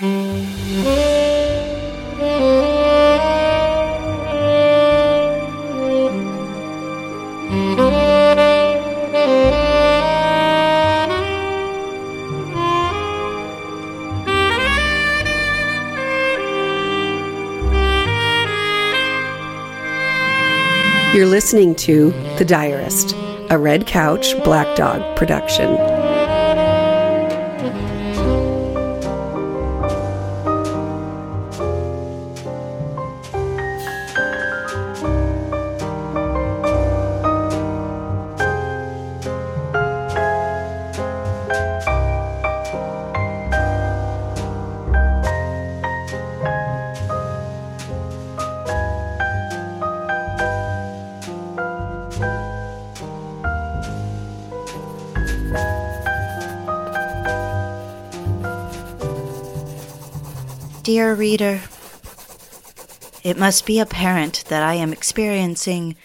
You're listening to The Diarist, a Red Couch Black Dog production. Must be apparent that I am experiencing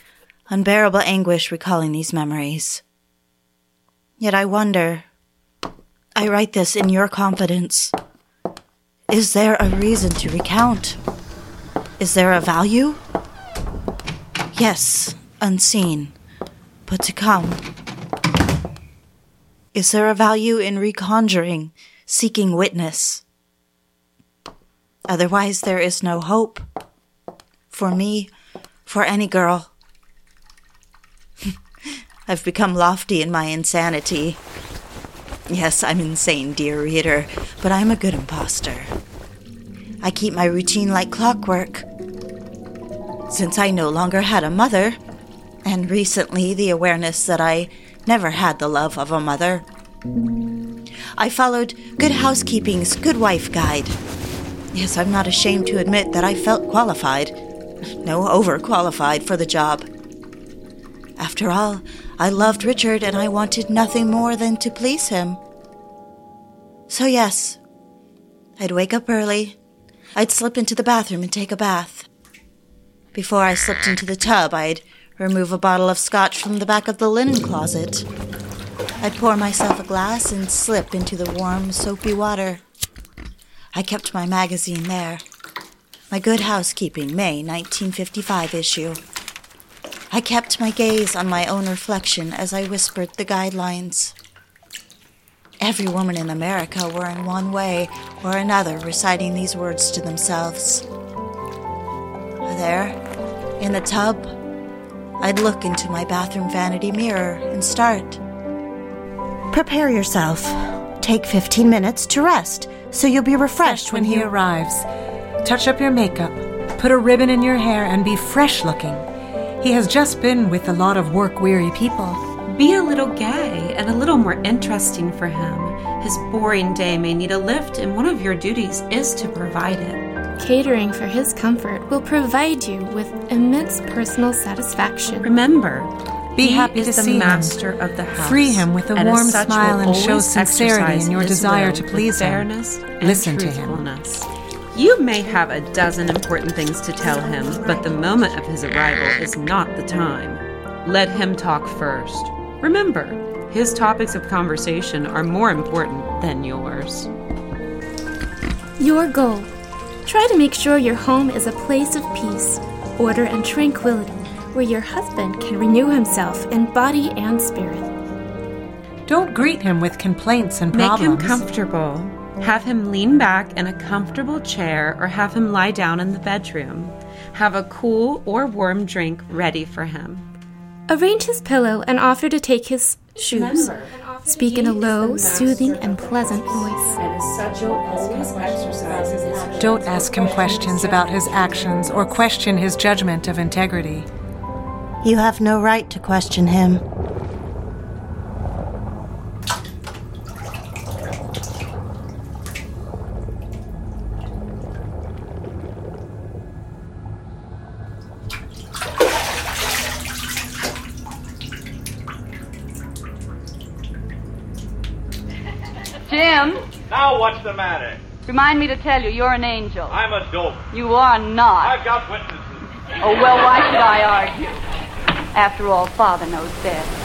unbearable anguish recalling these memories. Yet I wonder, I write this in your confidence. Is there a reason to recount? Is there a value? Yes, unseen, but to come. Is there a value in reconjuring, seeking witness? Otherwise, there is no hope. For me, for any girl. I've become lofty in my insanity. Yes, I'm insane, dear reader, but I'm a good impostor. I keep my routine like clockwork. Since I no longer had a mother, and recently the awareness that I never had the love of a mother, I followed Good Housekeeping's Good Wife Guide. Yes, I'm not ashamed to admit that I felt qualified. No, overqualified for the job. After all, I loved Richard and I wanted nothing more than to please him. So, yes, I'd wake up early. I'd slip into the bathroom and take a bath. Before I slipped into the tub, I'd remove a bottle of scotch from the back of the linen closet. I'd pour myself a glass and slip into the warm, soapy water. I kept my magazine there. My Good Housekeeping, May 1955 issue. I kept my gaze on my own reflection as I whispered the guidelines. Every woman in America were in one way or another reciting these words to themselves. There, in the tub, I'd look into my bathroom vanity mirror and start. Prepare yourself. Take 15 minutes to rest so you'll be refreshed when he arrives. Touch up your makeup, put a ribbon in your hair, and be fresh looking. He has just been with a lot of work weary people. Be a little gay and a little more interesting for him. His boring day may need a lift, and one of your duties is to provide it. Catering for his comfort will provide you with immense personal satisfaction. Remember, Be he happy is to the see him. of the house. Free him with a and warm smile and show sincerity in your desire to please him. fairness Listen to him. Truthfulness. You may have a dozen important things to tell him, but the moment of his arrival is not the time. Let him talk first. Remember, his topics of conversation are more important than yours. Your goal. Try to make sure your home is a place of peace, order, and tranquility where your husband can renew himself in body and spirit. Don't greet him with complaints and Make problems. him comfortable. Have him lean back in a comfortable chair or have him lie down in the bedroom. Have a cool or warm drink ready for him. Arrange his pillow and offer to take his shoes. Speak in a low, soothing, and pleasant voice. Don't ask him questions about his actions or question his judgment of integrity. You have no right to question him. Jim, Now what's the matter? Remind me to tell you, you're an angel. I'm a dope. You are not. I've got witnesses. Oh, well, why should I argue? After all, Father knows best.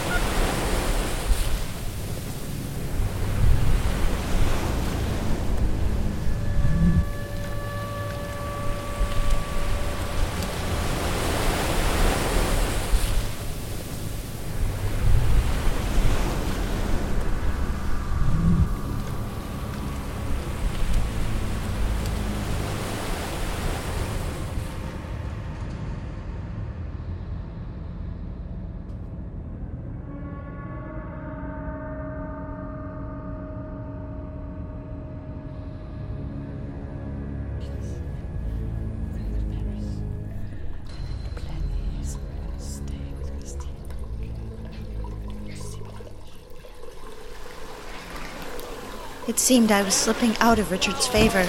It seemed I was slipping out of Richard's favor.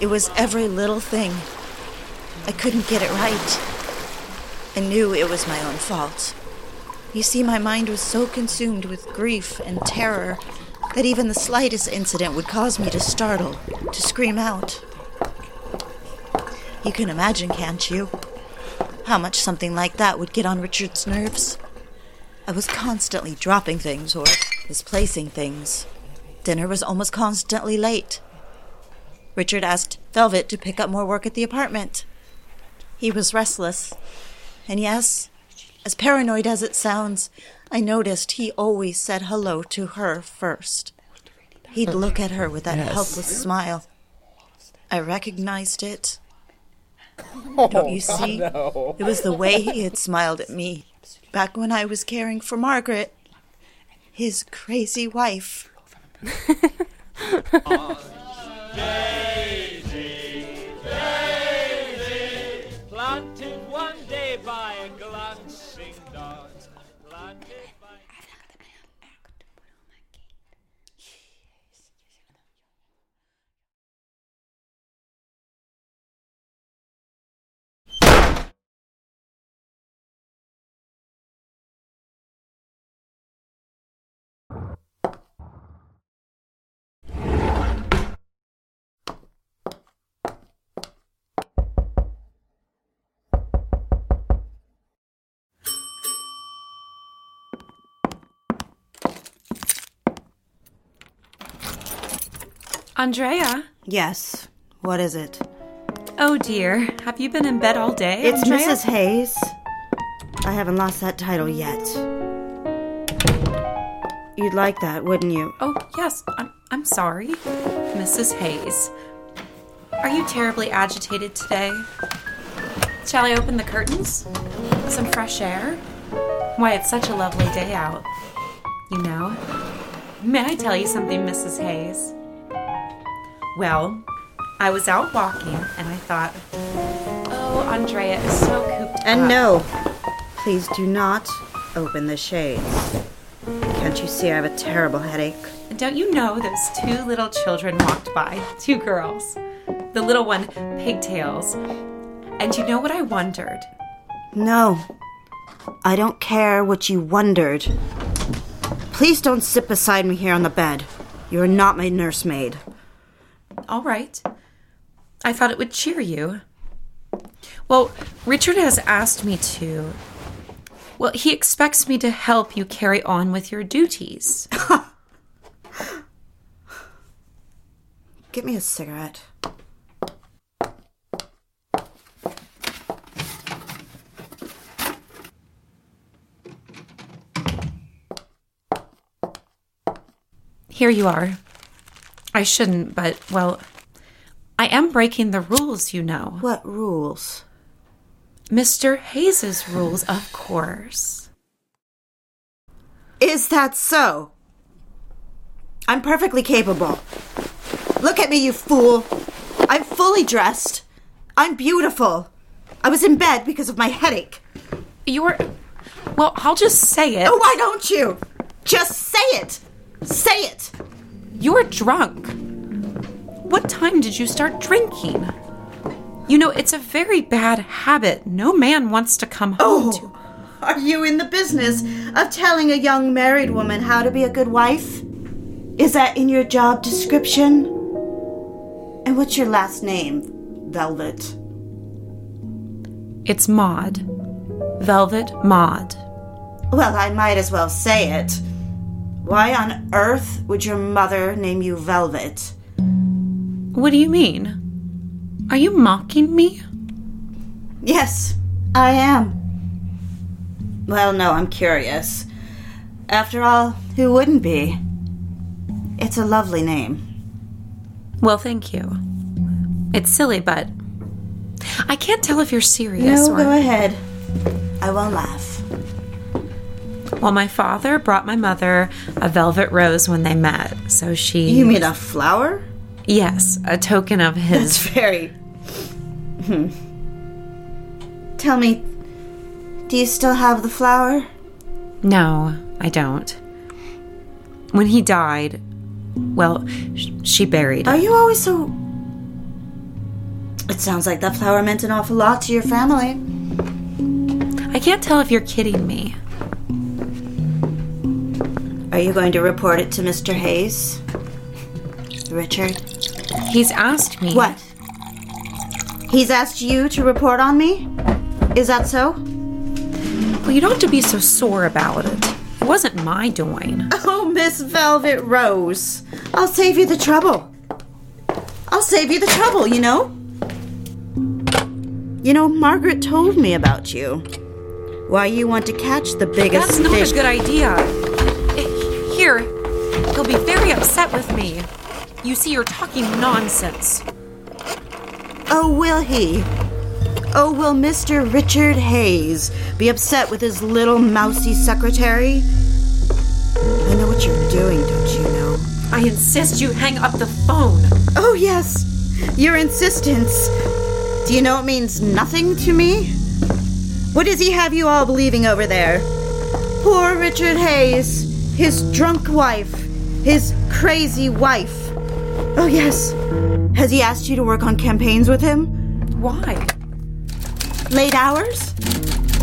It was every little thing. I couldn't get it right. I knew it was my own fault. You see, my mind was so consumed with grief and terror that even the slightest incident would cause me to startle, to scream out. You can imagine, can't you? How much something like that would get on Richard's nerves. I was constantly dropping things or misplacing things. Dinner was almost constantly late. Richard asked Velvet to pick up more work at the apartment. He was restless. And yes, as paranoid as it sounds, I noticed he always said hello to her first. He'd look at her with that helpless smile. I recognized it. Oh, Don't you see? It was the way he had smiled at me back when I was caring for Margaret, his crazy wife. Planted Andrea? Yes. What is it? Oh dear. Have you been in bed all day? It's Andrea? Mrs. Hayes. I haven't lost that title yet. You'd like that, wouldn't you? Oh, yes. I'm, I'm sorry. Mrs. Hayes. Are you terribly agitated today? Shall I open the curtains? Some fresh air? Why, it's such a lovely day out. You know? May I tell you something, Mrs. Hayes? Well, I was out walking and I thought, oh, Andrea is so cooped And up. no, please do not open the shades. Can't you see I have a terrible headache? And don't you know those two little children walked by? Two girls. The little one, pigtails. And you know what I wondered? No, I don't care what you wondered. Please don't sit beside me here on the bed. You're not my nursemaid. All right. I thought it would cheer you. Well, Richard has asked me to. Well, he expects me to help you carry on with your duties. Get me a cigarette. Here you are. I shouldn't, but, well, I am breaking the rules, you know. What rules? Mr. Hayes's rules, of course. Is that so? I'm perfectly capable. Look at me, you fool. I'm fully dressed. I'm beautiful. I was in bed because of my headache. You're. Well, I'll just say it. Oh, why don't you? Just say it. Say it. You're drunk. What time did you start drinking? You know, it's a very bad habit. No man wants to come home oh, to. Are you in the business of telling a young married woman how to be a good wife? Is that in your job description? And what's your last name, Velvet? It's Maud. Velvet Maud. Well, I might as well say it. Why on earth would your mother name you Velvet? What do you mean? Are you mocking me? Yes, I am. Well, no, I'm curious. After all, who wouldn't be? It's a lovely name. Well, thank you. It's silly, but I can't tell if you're serious No, or. go ahead. I won't laugh. Well, my father brought my mother a velvet rose when they met, so she. You mean a flower? Yes, a token of his. That's very. Hmm. Tell me, do you still have the flower? No, I don't. When he died, Well, sh- she buried Are you always so. It sounds like that flower meant an awful lot to your family. I can't tell if you're kidding me. Are you going to report it to Mr. Hayes? Richard? He's asked me. What? He's asked you to report on me? Is that so? Well, you don't have to be so sore about it. It wasn't my doing. Oh, Miss Velvet Rose. I'll save you the trouble. I'll save you the trouble, you know? You know, Margaret told me about you. Why you want to catch the biggest That's not fish. a good idea. Here, he'll be very upset with me. You see, you're talking nonsense. Oh, will he? Oh, will Mr. Richard Hayes be upset with his little mousy secretary? I know what you're doing, don't you know? I insist you hang up the phone. Oh, yes. Your insistence. Do you know it means nothing to me? What does he have you all believing over there? Poor Richard Hayes, his drunk wife, his crazy wife. Oh, yes. Has he asked you to work on campaigns with him? Why? Late hours?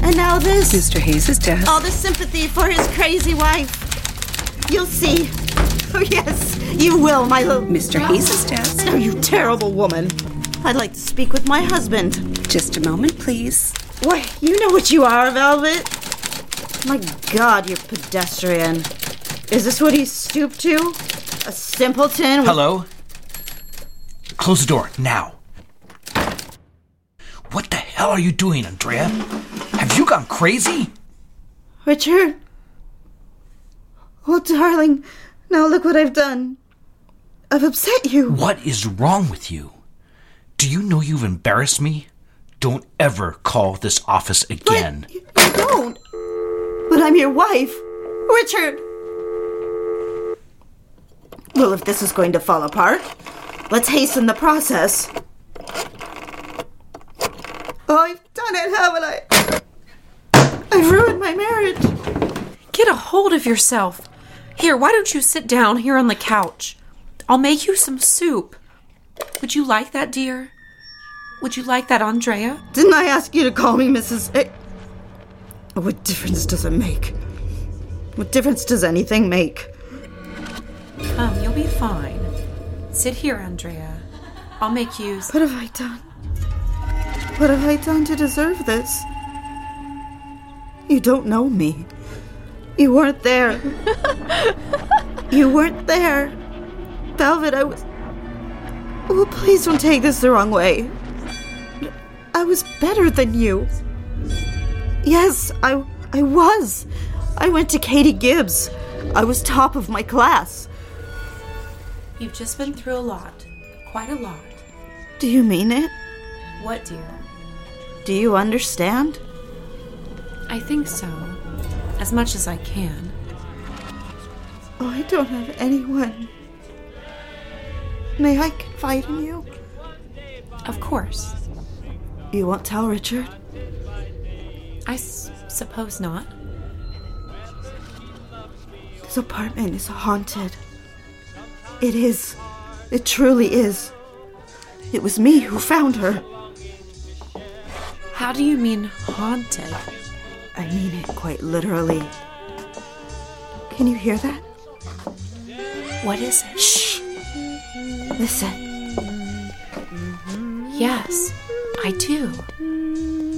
And now this. Mr. Hayes' desk. All the sympathy for his crazy wife. You'll see. Oh, yes, you will, my little. Mr. Hayes' desk. Oh, you terrible woman. I'd like to speak with my husband. Just a moment, please. Why, you know what you are, Velvet. My god, you're pedestrian. Is this what he stooped to? A simpleton? with- Hello? Close the door, now. What the hell are you doing, Andrea? Have you gone crazy? Richard? Oh, darling. Now look what I've done. I've upset you. What is wrong with you? Do you know you've embarrassed me? Don't ever call this office again. You don't. But I'm your wife. Richard! Well, if this is going to fall apart, let's hasten the process. Oh, I've done it, haven't I? I've ruined my marriage. Get a hold of yourself. Here, why don't you sit down here on the couch? I'll make you some soup. Would you like that, dear? Would you like that, Andrea? Didn't I ask you to call me Mrs. A- what difference does it make? What difference does anything make? Come, you'll be fine. Sit here, Andrea. I'll make you. What have I done? What have I done to deserve this? You don't know me. You weren't there. you weren't there. Velvet, I was. Oh, please don't take this the wrong way. I was better than you. Yes, I I was. I went to Katy Gibbs. I was top of my class. You've just been through a lot. Quite a lot. Do you mean it? What, dear? Do you understand? I think so. As much as I can. Oh, I don't have anyone. May I confide in you? Of course. You won't tell Richard? I s- suppose not. This apartment is haunted. It is. It truly is. It was me who found her. How do you mean haunted? I mean it quite literally. Can you hear that? What is it? Shh! Listen. Yes, I do.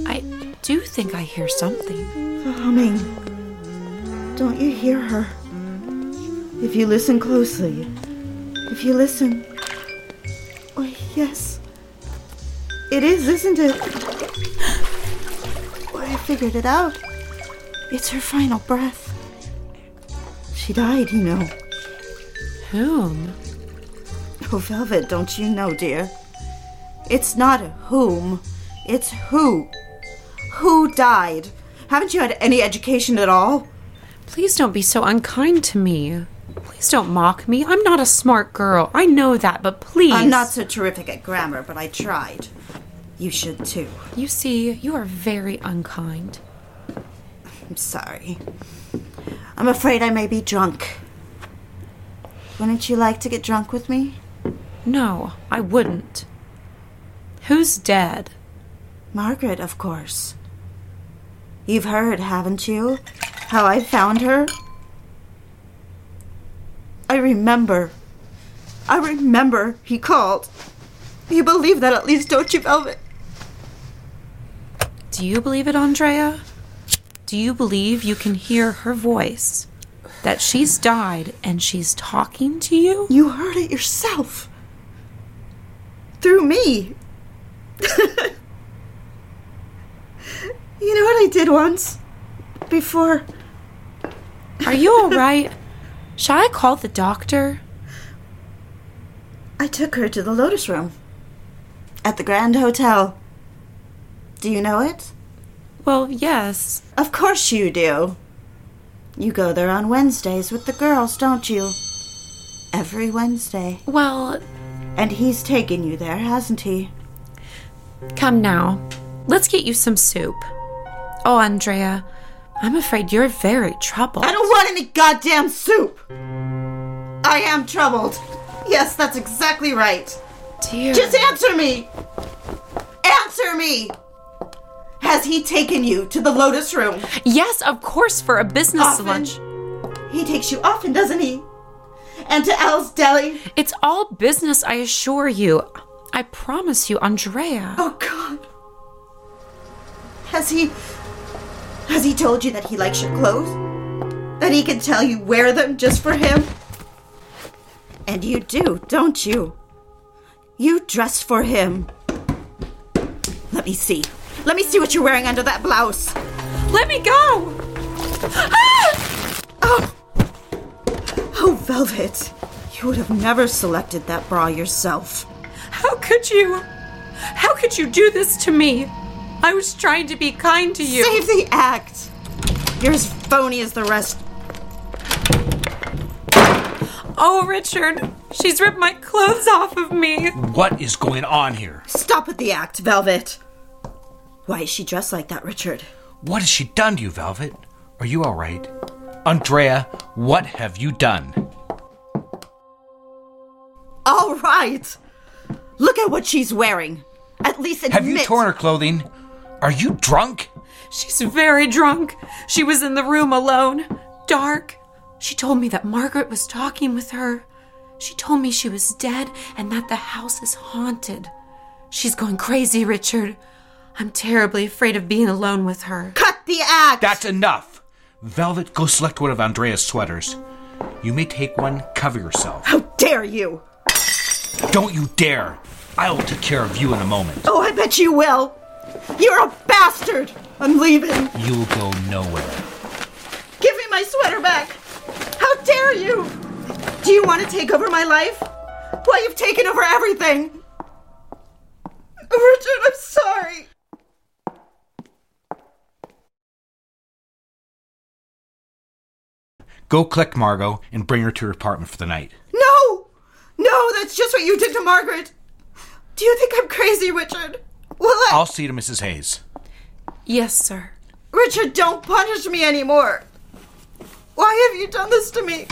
I do think I hear something. The humming. Don't you hear her? If you listen closely. If you listen. Oh, yes. It is, isn't it? Oh, I figured it out. It's her final breath. She died, you know. Whom? Oh, Velvet, don't you know, dear? It's not whom, it's who. Who died? Haven't you had any education at all? Please don't be so unkind to me. Please don't mock me. I'm not a smart girl. I know that, but please. I'm not so terrific at grammar, but I tried. You should too. You see, you are very unkind. I'm sorry. I'm afraid I may be drunk. Wouldn't you like to get drunk with me? No, I wouldn't. Who's dead? Margaret, of course. You've heard, haven't you? How I found her? I remember. I remember he called. You believe that at least, don't you, Velvet? Do you believe it, Andrea? Do you believe you can hear her voice? That she's died and she's talking to you? You heard it yourself. Through me. you know what I did once? Before. Are you alright? Shall I call the doctor? I took her to the Lotus Room. At the Grand Hotel. Do you know it? Well, yes. Of course you do. You go there on Wednesdays with the girls, don't you? Every Wednesday. Well, And he's taken you there, hasn't he? come now. Let's get you some soup. Oh, Andrea, I'm afraid you're very troubled. I don't want any goddamn soup! I am troubled. Yes, that's exactly right. Dear. Just answer me! Answer me! Has he taken you to the Lotus Room? Yes, of course, for a business Often. lunch. He takes you often, doesn't he? And to Al's Deli? It's all business, I assure you. I promise you, Andrea. Oh, God. Has he. Has he told you that he likes your clothes? That he can tell you wear them just for him? And you do, don't you? You dress for him. Let me see. Let me see what you're wearing under that blouse. Let me go! Ah! Oh! Oh, Velvet. You would have never selected that bra yourself. How could you? How could you do this to me? I was trying to be kind to you. Save the act. You're as phony as the rest. Oh, Richard, she's ripped my clothes off of me. What is going on here? Stop with the act, Velvet. Why is she dressed like that, Richard? What has she done to you, Velvet? Are you all right? Andrea, what have you done? All right. Look at what she's wearing. At least admit. Have you torn her clothing? Are you drunk? She's very drunk. She was in the room alone, dark. She told me that Margaret was talking with her. She told me she was dead and that the house is haunted. She's going crazy, Richard. I'm terribly afraid of being alone with her. Cut the act. That's enough. Velvet, go select one of Andrea's sweaters. You may take one, cover yourself. How dare you? Don't you dare! I will take care of you in a moment. Oh, I bet you will. You're a bastard. I'm leaving. You'll go nowhere. Give me my sweater back. How dare you? Do you want to take over my life? Well, you've taken over everything. Richard, I'm sorry. Go collect Margot and bring her to her apartment for the night. No! No, that's just what you did to Margaret. Do you think I'm crazy, Richard? Well, I... I'll see to Mrs. Hayes. Yes, sir. Richard, don't punish me anymore. Why have you done this to me?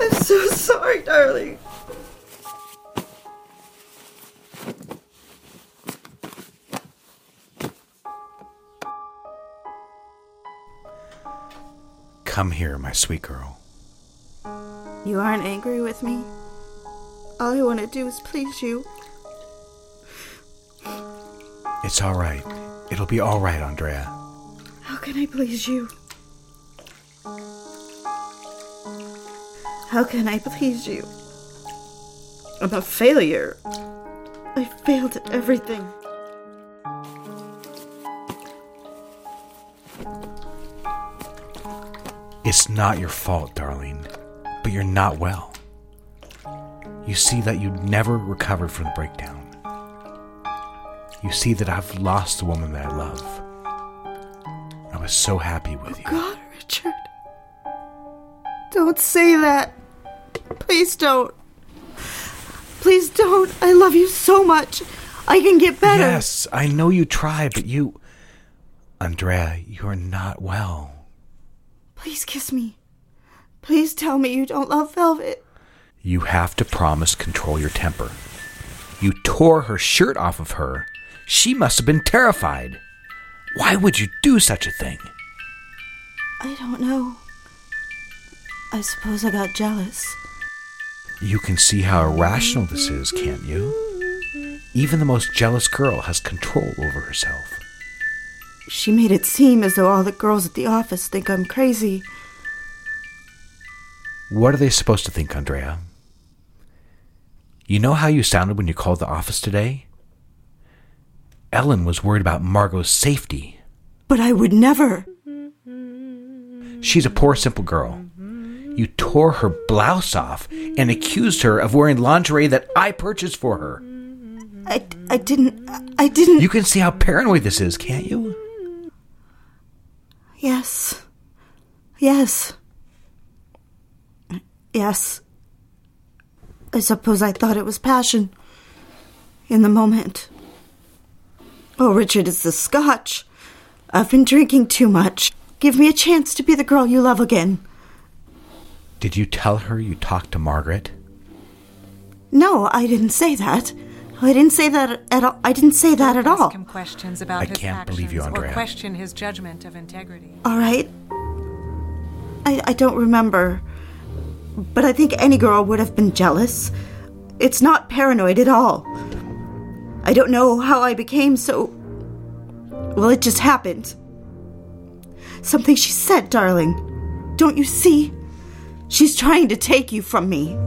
I'm so sorry, darling. Come here, my sweet girl. You aren't angry with me? All I want to do is please you. It's all right. It'll be all right, Andrea. How can I please you? How can I please you? I'm a failure. I failed at everything. It's not your fault, darling, but you're not well. You see that you never recovered from the breakdown. You see that I've lost the woman that I love. I was so happy with you. God, Richard. Don't say that. Please don't. Please don't. I love you so much. I can get better. Yes, I know you try, but you. Andrea, you are not well. Please kiss me. Please tell me you don't love Velvet. You have to promise control your temper. You tore her shirt off of her. She must have been terrified. Why would you do such a thing? I don't know. I suppose I got jealous. You can see how irrational this is, can't you? Even the most jealous girl has control over herself. She made it seem as though all the girls at the office think I'm crazy. What are they supposed to think, Andrea? You know how you sounded when you called the office today? Ellen was worried about Margot's safety. But I would never. She's a poor, simple girl. You tore her blouse off and accused her of wearing lingerie that I purchased for her. I, I didn't. I didn't. You can see how paranoid this is, can't you? Yes. Yes. Yes. I suppose I thought it was passion. In the moment. Oh, Richard, it's the scotch. I've been drinking too much. Give me a chance to be the girl you love again. Did you tell her you talked to Margaret? No, I didn't say that. I didn't say that at all. I didn't say that at all. Ask him questions about I his can't believe you, actions Andrea. Or question his judgment of integrity. All right. I, I don't remember. But I think any girl would have been jealous. It's not paranoid at all. I don't know how I became so. Well, it just happened. Something she said, darling. Don't you see? She's trying to take you from me.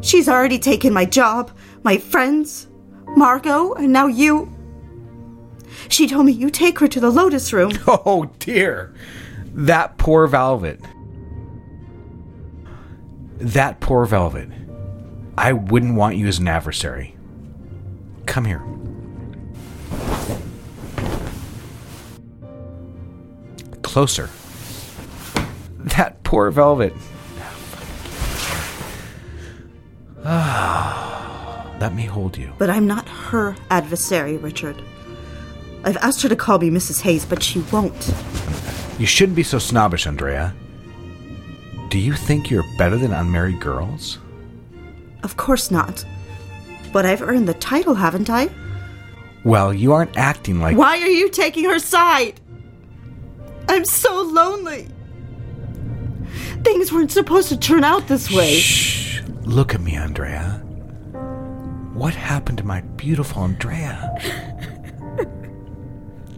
She's already taken my job, my friends, Margot, and now you. She told me you take her to the Lotus Room. Oh, dear. That poor Velvet. That poor Velvet. I wouldn't want you as an adversary. Come here. Closer. That poor Velvet. Ah, let me hold you. But I'm not her adversary, Richard. I've asked her to call me Mrs. Hayes, but she won't. You shouldn't be so snobbish, Andrea. Do you think you're better than unmarried girls? Of course not. But I've earned the title, haven't I? Well, you aren't acting like. Why are you taking her side? I'm so lonely. Things weren't supposed to turn out this way. Shh. Look at me, Andrea. What happened to my beautiful Andrea?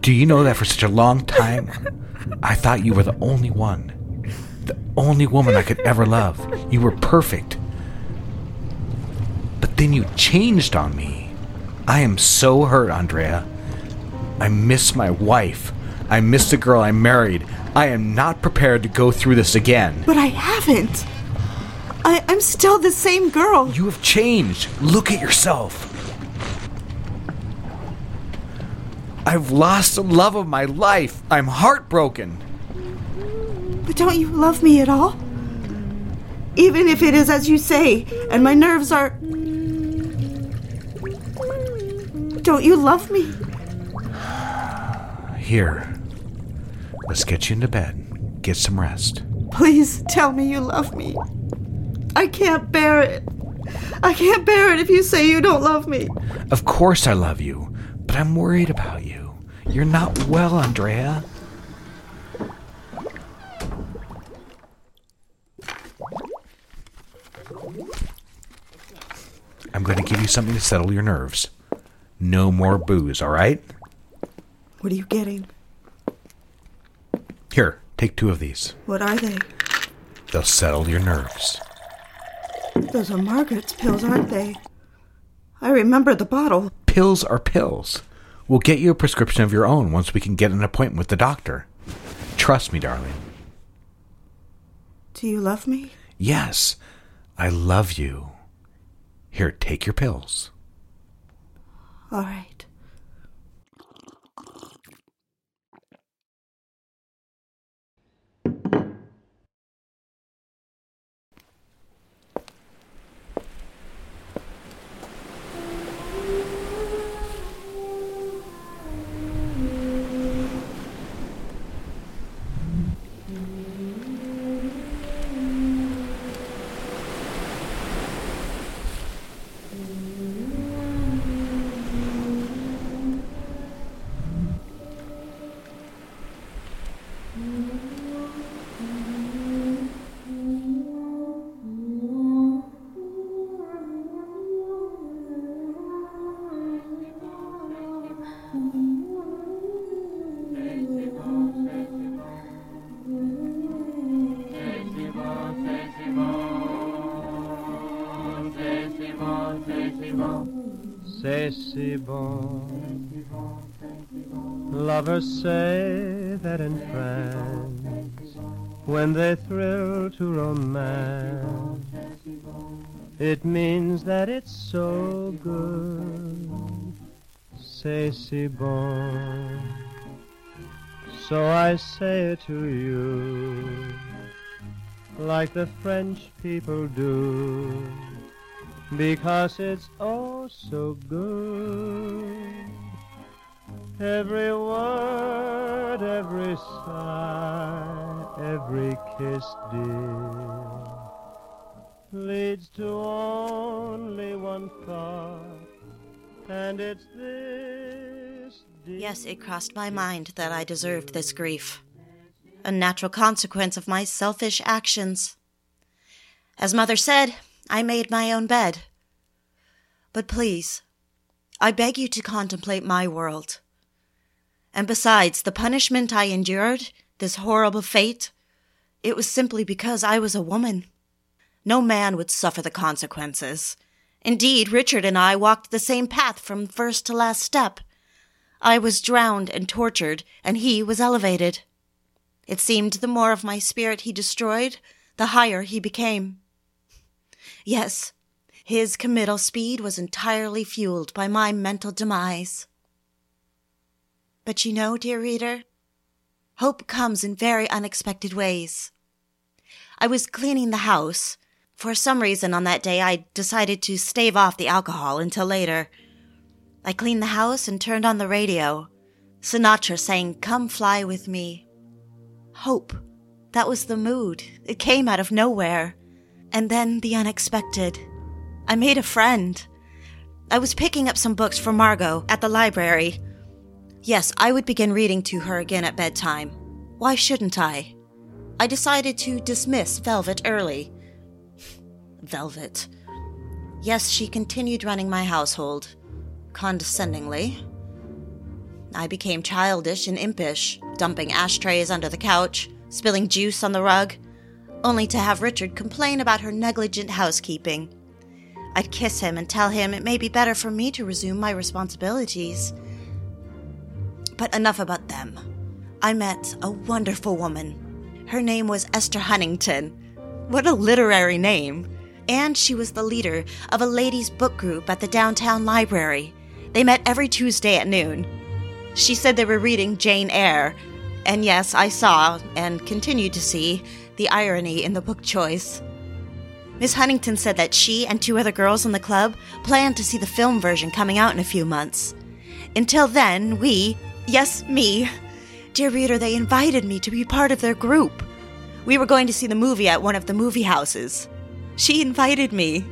Do you know that for such a long time, I thought you were the only one? The only woman I could ever love. You were perfect. Then you changed on me. I am so hurt, Andrea. I miss my wife. I miss the girl I married. I am not prepared to go through this again. But I haven't. I, I'm still the same girl. You have changed. Look at yourself. I've lost the love of my life. I'm heartbroken. But don't you love me at all? Even if it is as you say, and my nerves are. Don't you love me? Here. Let's get you into bed. Get some rest. Please tell me you love me. I can't bear it. I can't bear it if you say you don't love me. Of course I love you, but I'm worried about you. You're not well, Andrea. I'm going to give you something to settle your nerves. No more booze, all right? What are you getting? Here, take two of these. What are they? They'll settle your nerves. Those are Margaret's pills, aren't they? I remember the bottle. Pills are pills. We'll get you a prescription of your own once we can get an appointment with the doctor. Trust me, darling. Do you love me? Yes, I love you. Here, take your pills. All right. Say that in France, when they thrill to romance, it means that it's so good. C'est si bon. So I say it to you, like the French people do, because it's oh so good. Every word, every sigh, every kiss, dear, leads to only one thought, and it's this. Yes, it crossed my mind that I deserved this grief. A natural consequence of my selfish actions. As Mother said, I made my own bed. But please, I beg you to contemplate my world. And besides, the punishment I endured, this horrible fate, it was simply because I was a woman. No man would suffer the consequences. Indeed, Richard and I walked the same path from first to last step. I was drowned and tortured, and he was elevated. It seemed the more of my spirit he destroyed, the higher he became. Yes, his committal speed was entirely fueled by my mental demise. But you know, dear reader, hope comes in very unexpected ways. I was cleaning the house. For some reason on that day, I decided to stave off the alcohol until later. I cleaned the house and turned on the radio. Sinatra sang Come Fly With Me. Hope. That was the mood. It came out of nowhere. And then the unexpected. I made a friend. I was picking up some books for Margot at the library. Yes, I would begin reading to her again at bedtime. Why shouldn't I? I decided to dismiss Velvet early. Velvet. Yes, she continued running my household condescendingly. I became childish and impish, dumping ashtrays under the couch, spilling juice on the rug, only to have Richard complain about her negligent housekeeping. I'd kiss him and tell him it may be better for me to resume my responsibilities. But enough about them. I met a wonderful woman. Her name was Esther Huntington. What a literary name! And she was the leader of a ladies' book group at the downtown library. They met every Tuesday at noon. She said they were reading Jane Eyre, and yes, I saw, and continue to see, the irony in the book choice. Miss Huntington said that she and two other girls in the club planned to see the film version coming out in a few months. Until then, we, yes, me, dear reader, they invited me to be part of their group. We were going to see the movie at one of the movie houses. She invited me.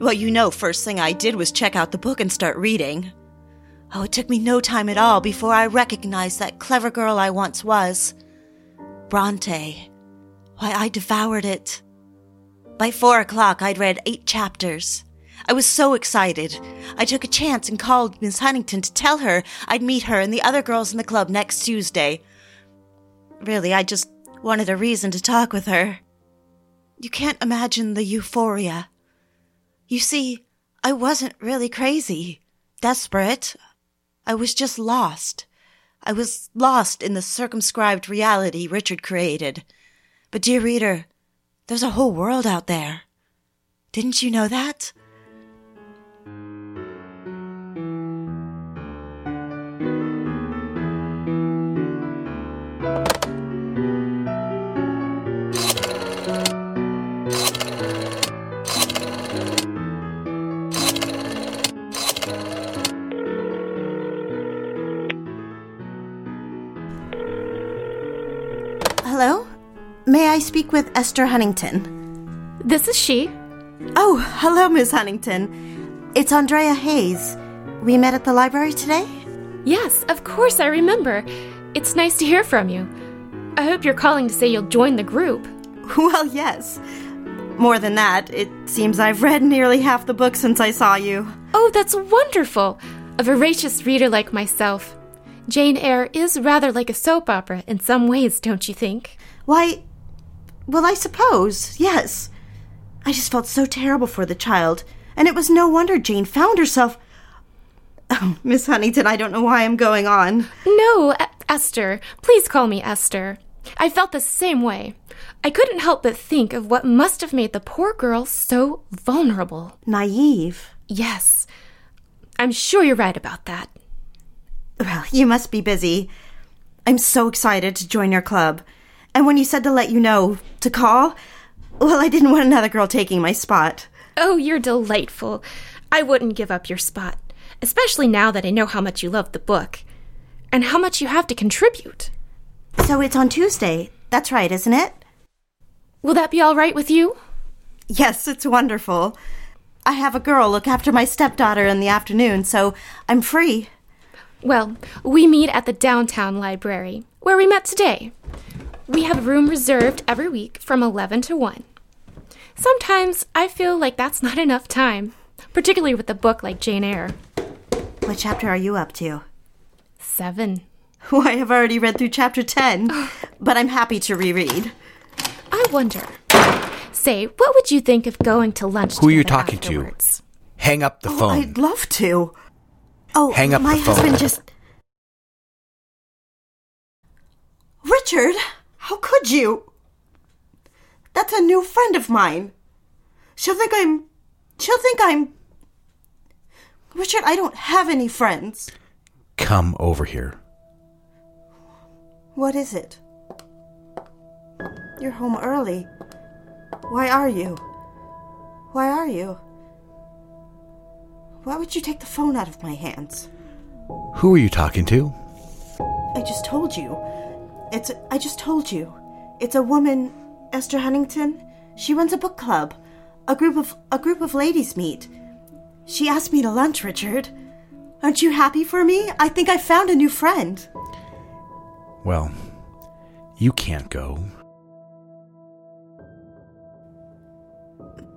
Well, you know, first thing I did was check out the book and start reading. Oh, it took me no time at all before I recognized that clever girl I once was. Bronte. Why, I devoured it. By four o'clock, I'd read eight chapters. I was so excited. I took a chance and called Miss Huntington to tell her I'd meet her and the other girls in the club next Tuesday. Really, I just wanted a reason to talk with her. You can't imagine the euphoria. You see, I wasn't really crazy, desperate. I was just lost. I was lost in the circumscribed reality Richard created. But, dear reader, there's a whole world out there. Didn't you know that? Speak with Esther Huntington? This is she. Oh, hello, Miss Huntington. It's Andrea Hayes. We met at the library today? Yes, of course I remember. It's nice to hear from you. I hope you're calling to say you'll join the group. Well, yes. More than that, it seems I've read nearly half the book since I saw you. Oh, that's wonderful! A voracious reader like myself. Jane Eyre is rather like a soap opera in some ways, don't you think? Why, well, I suppose, yes. I just felt so terrible for the child, And it was no wonder Jane found herself. Oh, Miss Huntington, I don't know why I'm going on. No, E- Esther. Please call me Esther. I felt the same way. I couldn't help but think of what must have made the poor girl so vulnerable. Naive. Yes. I'm sure you're right about that. Well, you must be busy. I'm so excited to join your club. And when you said to let you know to call, well, I didn't want another girl taking my spot. Oh, you're delightful. I wouldn't give up your spot, especially now that I know how much you love the book and how much you have to contribute. So it's on Tuesday. That's right, isn't it? Will that be all right with you? Yes, it's wonderful. I have a girl look after my stepdaughter in the afternoon, so I'm free. Well, we meet at the downtown library, where we met today. We have a room reserved every week from 11 to 1. Sometimes I feel like that's not enough time, particularly with a book like Jane Eyre. What chapter are you up to? Seven. Why, I've already read through chapter 10, but I'm happy to reread. I wonder. Say, what would you think of going to lunch Who are you together talking to? Hang up the Oh, phone. I'd love to. Oh, Hang up my the phone. husband just. Richard, how could you? That's a new friend of mine. She'll think I'm. She'll think I'm. Richard, I don't have any friends. Come over here. What is it? You're home early. Why are you? Why are you? Why would you take the phone out of my hands? Who are you talking to? I just told you. It's. I just told you. It's a woman, Esther Huntington. She runs a book club. A group of a group of ladies meet. She asked me to lunch, Richard. Aren't you happy for me? I think I found a new friend. Well, you can't go.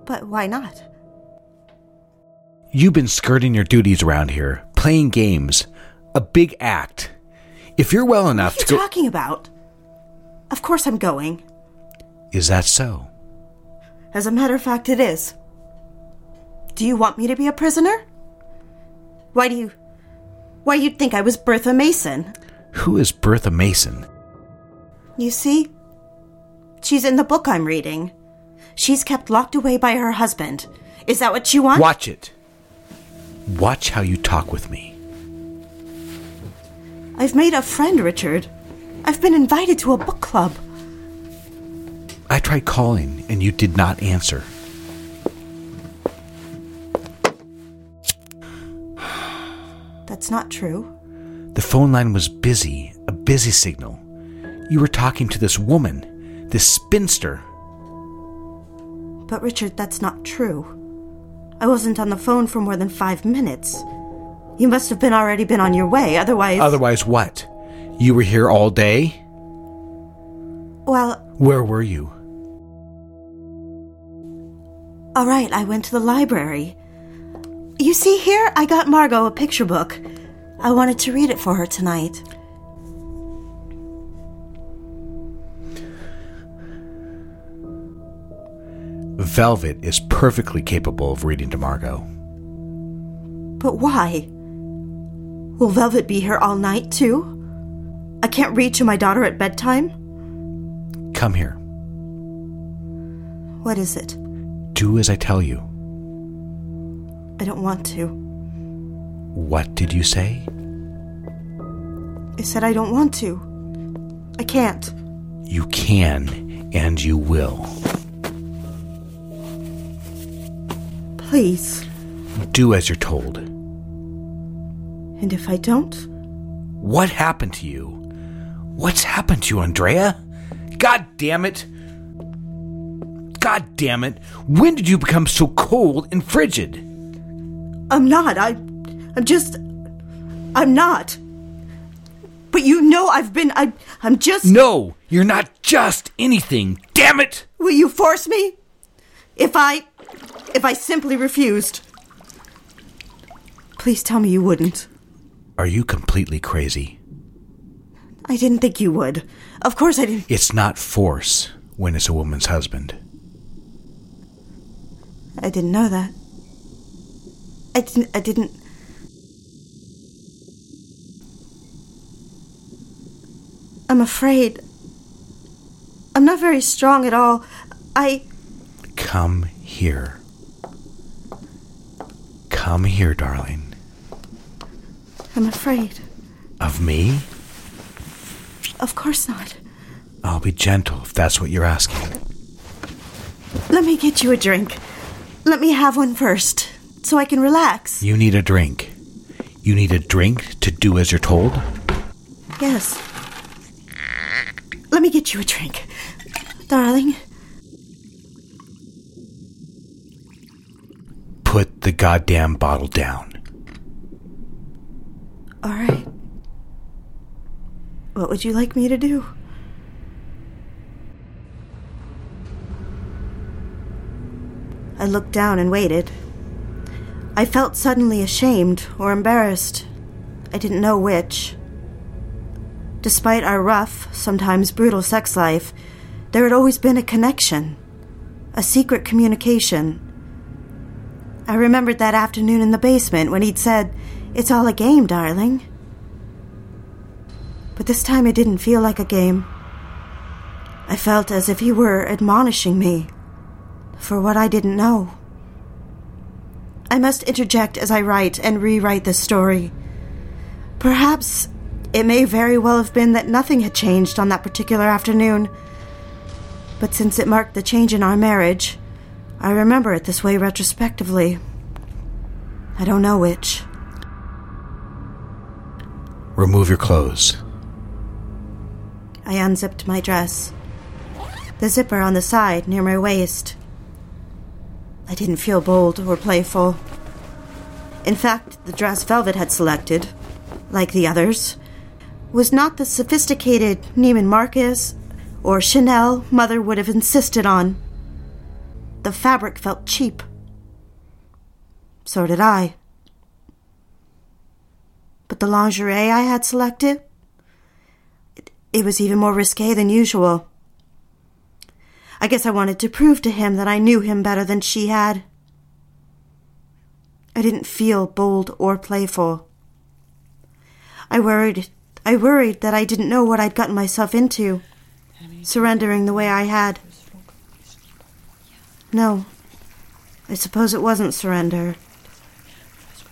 But why not? You've been skirting your duties around here, playing games, a big act. If you're well enough What are to you go. talking about? Of course I'm going. Is that so? As a matter of fact, it is. Do you want me to be a prisoner? Why do you. Why you'd think I was Bertha Mason? Who is Bertha Mason? You see? She's in the book I'm reading. She's kept locked away by her husband. Is that what you want? Watch it. Watch how you talk with me. I've made a friend, Richard. I've been invited to a book club. I tried calling and you did not answer. That's not true. The phone line was busy, a busy signal. You were talking to this woman, this spinster. But, Richard, that's not true. I wasn't on the phone for more than five minutes. You must have been already been on your way, otherwise. Otherwise, what? You were here all day? well, Where were you? all right, I went to the library. You see, here I got Margot a picture book. I wanted to read it for her tonight. Velvet is perfectly capable of reading to Margot. But why? Will Velvet be here all night, too? I can't read to my daughter at bedtime? Come here. What is it? Do as I tell you. I don't want to. What did you say? I said I don't want to. I can't. You can and you will. Please. Do as you're told. And if I don't? What happened to you? What's happened to you, Andrea? God damn it! God damn it! When did you become so cold and frigid? I'm not. I. I'm just. I'm not. But you know I've been. I. I'm just. No, you're not just anything. Damn it! Will you force me? If I. If I simply refused. Please tell me you wouldn't. Are you completely crazy? I didn't think you would. Of course I didn't. It's not force when it's a woman's husband. I didn't know that. I didn't. I didn't. I'm afraid. I'm not very strong at all. I. Come here. Come here, darling. I'm afraid. Of me? Of course not. I'll be gentle if that's what you're asking. Let me get you a drink. Let me have one first, so I can relax. You need a drink. You need a drink to do as you're told? Yes. Let me get you a drink. Darling, Put the goddamn bottle down. All right. What would you like me to do? I looked down and waited. I felt suddenly ashamed or embarrassed. I didn't know which. Despite our rough, sometimes brutal sex life, there had always been a connection, a secret communication. I remembered that afternoon in the basement when he'd said, It's all a game, darling. But this time it didn't feel like a game. I felt as if he were admonishing me for what I didn't know. I must interject as I write and rewrite this story. Perhaps it may very well have been that nothing had changed on that particular afternoon. But since it marked the change in our marriage, I remember it this way retrospectively. I don't know which. Remove your clothes. I unzipped my dress, the zipper on the side near my waist. I didn't feel bold or playful. In fact, the dress Velvet had selected, like the others, was not the sophisticated Neiman Marcus or Chanel Mother would have insisted on. The fabric felt cheap. So did I. The lingerie I had selected, it, it was even more risque than usual. I guess I wanted to prove to him that I knew him better than she had. I didn't feel bold or playful. I worried I worried that I didn't know what I'd gotten myself into, surrendering the way I had. No, I suppose it wasn't surrender.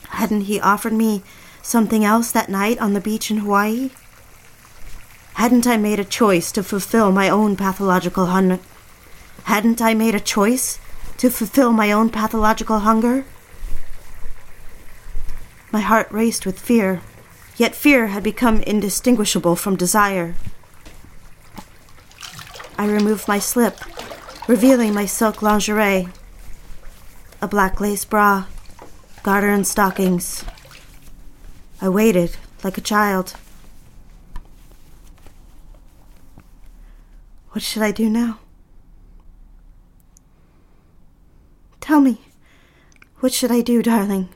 Hadn't he offered me something else that night on the beach in Hawaii? Hadn't I made a choice to fulfill my own pathological hunger? Hadn't I made a choice to fulfill my own pathological hunger? My heart raced with fear, yet fear had become indistinguishable from desire. I removed my slip, revealing my silk lingerie, a black lace bra, garter and stockings. I waited like a child. What should I do now? Tell me, what should I do, darling?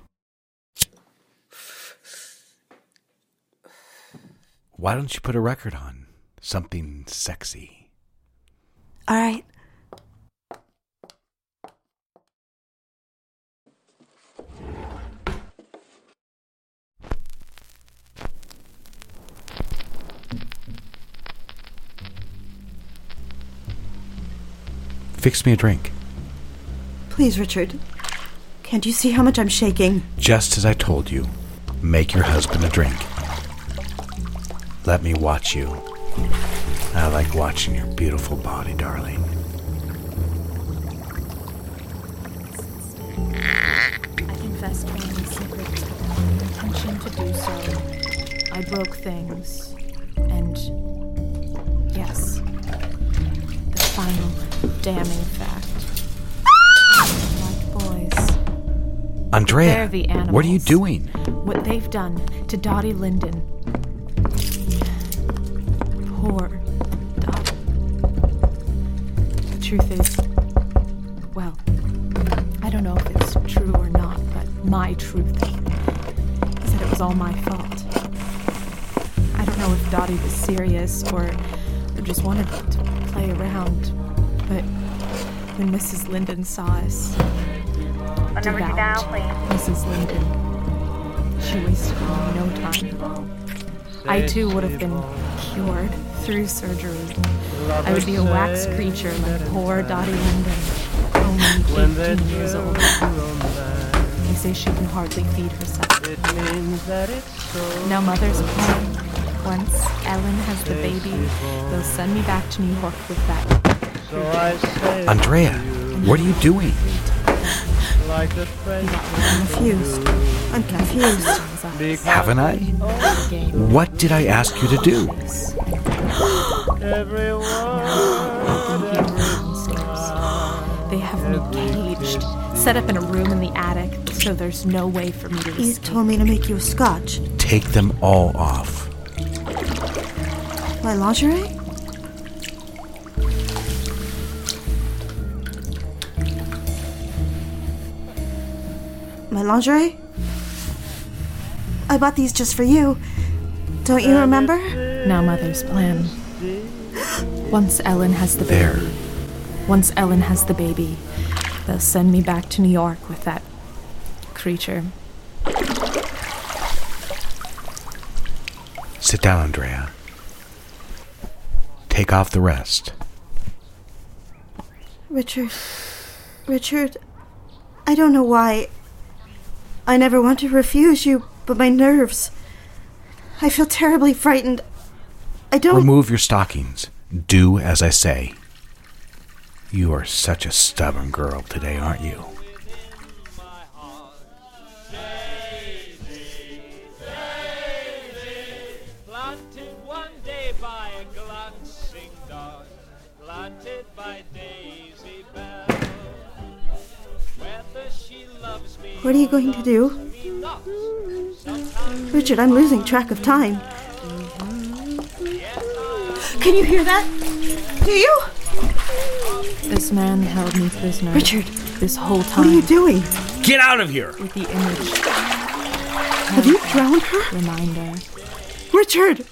Why don't you put a record on? Something sexy. All right. Fix me a drink. Please, Richard. Can't you see how much I'm shaking? Just as I told you, make your husband a drink. Let me watch you. I like watching your beautiful body, darling. I confessed my secret, my intention to do so. I broke things, damning fact. Like boys, Andrea, They're the animals. what are you doing? what they've done to Dottie Linden. Poor Dottie. The truth is, well, I don't know if it's true or not, but my truth is that it was all my fault. I don't know if Dottie was serious or, or just wanted to play around, but when Mrs. Linden saw us, devout Mrs. Linden. She wasted no time. I too would have been cured through surgery. I would be a wax creature like poor Dottie Linden, only 18 years old. They say she can hardly feed herself. Now, Mother's plan. Once Ellen has the baby, they'll send me back to New York with that. Andrea, what are you doing? I'm confused. I'm confused. Haven't I? What did I ask you to do? They have me caged, set up in a room in the attic, so there's no way for me to You escape. told me to make you a scotch. Take them all off. My lingerie? My lingerie? I bought these just for you. Don't you remember? Now, Mother's plan. Once Ellen has the There. once Ellen has the baby, they'll send me back to New York with that creature. Sit down, Andrea. Take off the rest. Richard. Richard. I don't know why. I never want to refuse you, but my nerves. I feel terribly frightened. I don't. Remove your stockings. Do as I say. You are such a stubborn girl today, aren't you? What are you going to do? Richard, I'm losing track of time. Can you hear that? Do you? This man held me prisoner. Richard, this whole time. What are you doing? Get out of here! With the image. Have you drowned her? Reminder. Richard!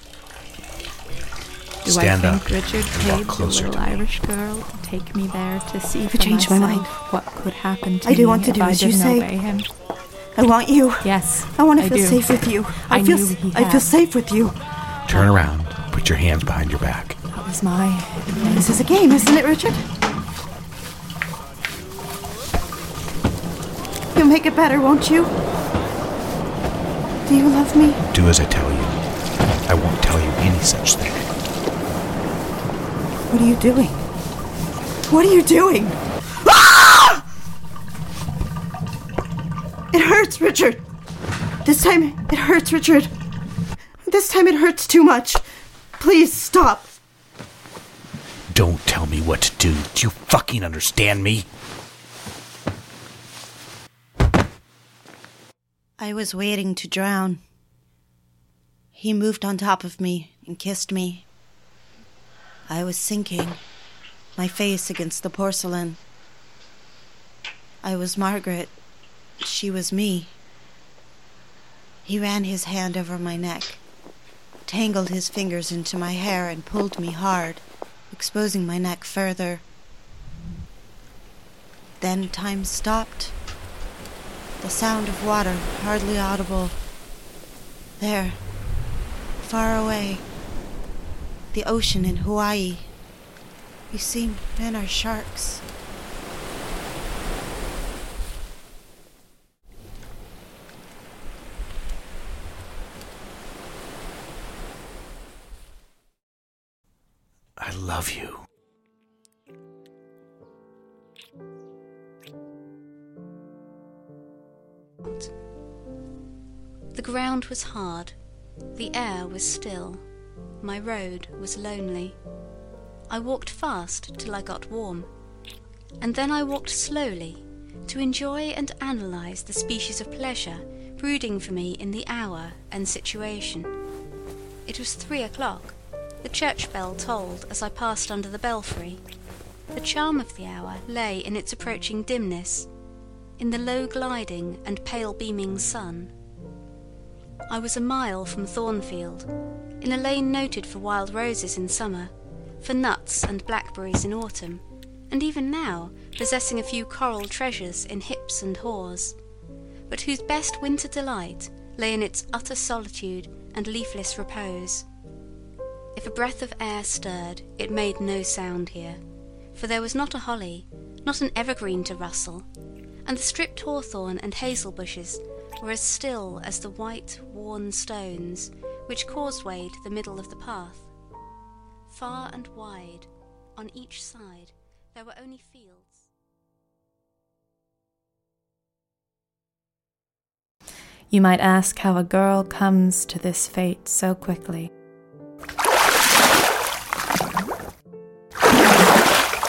Do Stand I up think Richard and walk paid the closer little. Irish girl to take me there to see for changed my mind. what could happen to I do me want to if do I as you didn't say. obey him? I want you. Yes, I want to I feel do. safe with you. I, I feel knew he I feel safe with you. Turn around. Put your hands behind your back. That was my. This is a game, isn't it, Richard? You'll make it better, won't you? Do you love me? Do as I tell you. I won't tell you any such thing. What are you doing? What are you doing? Ah! It hurts, Richard. This time it hurts, Richard. This time it hurts too much. Please stop. Don't tell me what to do. Do you fucking understand me? I was waiting to drown. He moved on top of me and kissed me. I was sinking, my face against the porcelain. I was Margaret. She was me. He ran his hand over my neck, tangled his fingers into my hair, and pulled me hard, exposing my neck further. Then time stopped. The sound of water, hardly audible. There, far away, the ocean in Hawaii. You see, men are sharks. I love you. The ground was hard, the air was still, my road was lonely. I walked fast till I got warm, and then I walked slowly to enjoy and analyze the species of pleasure brooding for me in the hour and situation. It was three o'clock. The church bell tolled as I passed under the belfry. The charm of the hour lay in its approaching dimness, in the low gliding and pale beaming sun. I was a mile from Thornfield, in a lane noted for wild roses in summer, for nuts and blackberries in autumn, and even now possessing a few coral treasures in hips and haws, but whose best winter delight lay in its utter solitude and leafless repose. If a breath of air stirred, it made no sound here, for there was not a holly, not an evergreen to rustle, and the stripped hawthorn and hazel bushes were as still as the white, worn stones which causewayed the middle of the path. Far and wide, on each side, there were only fields. You might ask how a girl comes to this fate so quickly.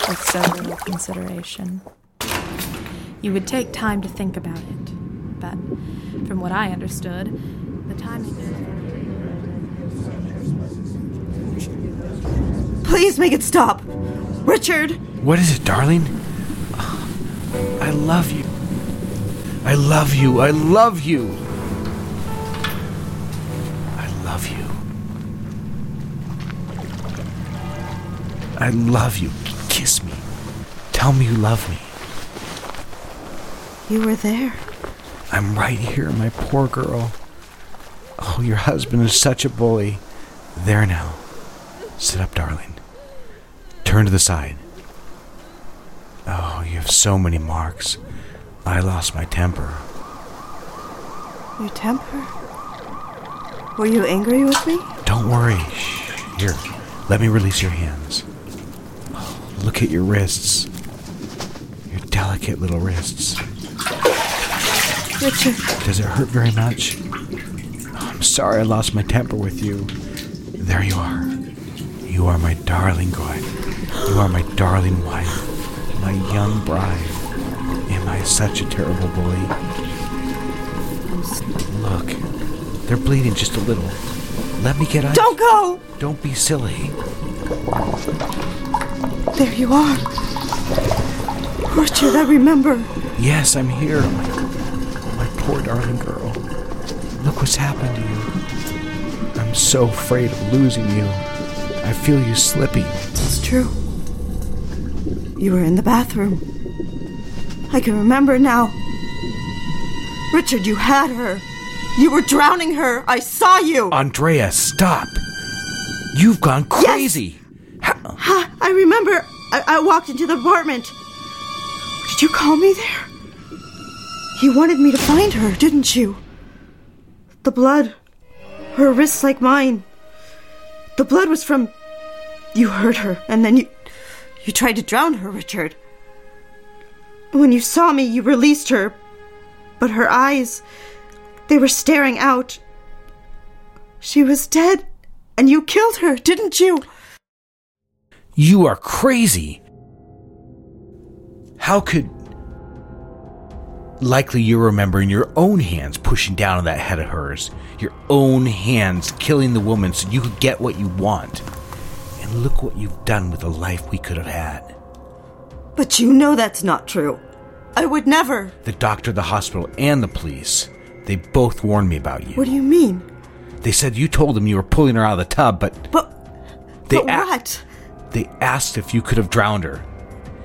With so little consideration. You would take time to think about it, but from what I understood, the timing. Please make it stop! Richard! What is it, darling? I love you. I love you. I love you. I love you. I love you. Kiss me. Tell me you love me. You were there. I'm right here, my poor girl. Oh, your husband is such a bully. There now. Sit up, darling. Turn to the side. Oh, you have so many marks. I lost my temper. Your temper? Were you angry with me? Don't worry. Shh. Here, let me release your hands. Oh, look at your wrists. Your delicate little wrists. Richard. Does it hurt very much? Oh, I'm sorry I lost my temper with you. There you are. You are my darling God. You are my darling wife, my young bride. Am I such a terrible bully? Look, they're bleeding just a little. Let me get ice. Don't go! Don't be silly. There you are. Richard, I remember. Yes, I'm here. My, my poor darling girl. Look what's happened to you. I'm so afraid of losing you. I feel you slipping. It's true. You were in the bathroom. I can remember now. Richard, you had her. You were drowning her. I saw you. Andrea, stop. You've gone crazy. Ha, I remember. I, I walked into the apartment. Did you call me there? You wanted me to find her, didn't you? The blood. Her wrists like mine. The blood was from. You hurt her, and then you. You tried to drown her, Richard. When you saw me, you released her. But her eyes. They were staring out. She was dead, and you killed her, didn't you? You are crazy. How could. Likely you're remembering your own hands pushing down on that head of hers. Your own hands killing the woman so you could get what you want. And look what you've done with the life we could have had. But you know that's not true. I would never. The doctor, the hospital, and the police. They both warned me about you. What do you mean? They said you told them you were pulling her out of the tub, but. But. They but a- what? They asked if you could have drowned her.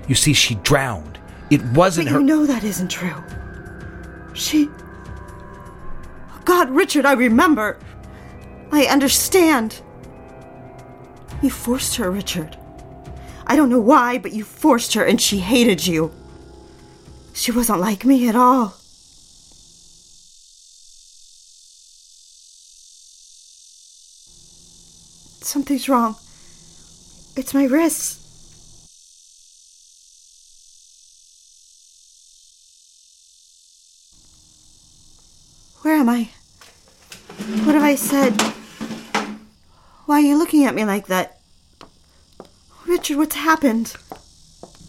You see, she drowned. It wasn't But her. you know that isn't true. She. God, Richard, I remember. I understand. You forced her, Richard. I don't know why, but you forced her and she hated you. She wasn't like me at all. Something's wrong. It's my wrists. Where am I? What have I said? Why are you looking at me like that? Richard, what's happened?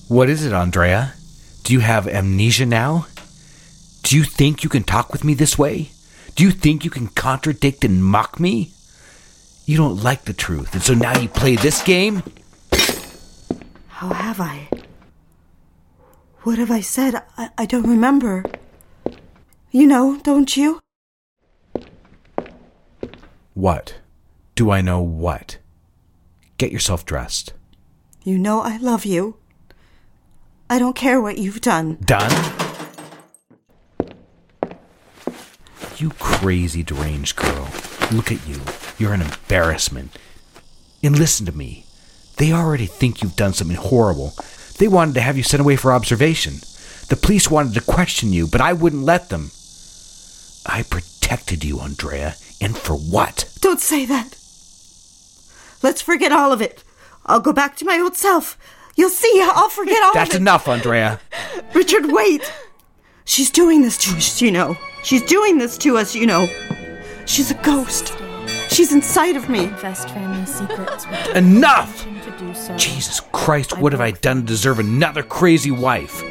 What is it, Andrea? Do you have amnesia now? Do you think you can talk with me this way? Do you think you can contradict and mock me? You don't like the truth, and so now you play this game? How have I? What have I said? I, I don't remember. You know, don't you? What? Do I know what? Get yourself dressed. You know I love you. I don't care what you've done. Done? You crazy, deranged girl. Look at you. You're an embarrassment. And listen to me. They already think you've done something horrible. They wanted to have you sent away for observation. The police wanted to question you, but I wouldn't let them. I protected you, Andrea. And for what? Don't say that. Let's forget all of it. I'll go back to my old self. You'll see, I'll forget all That's of it. enough, Andrea. Richard, wait. She's doing this to us, you know. She's doing this to us, you know. She's a ghost. She's inside of me. Invest family secrets Enough! to do so. Jesus Christ, what have I done to deserve another crazy wife?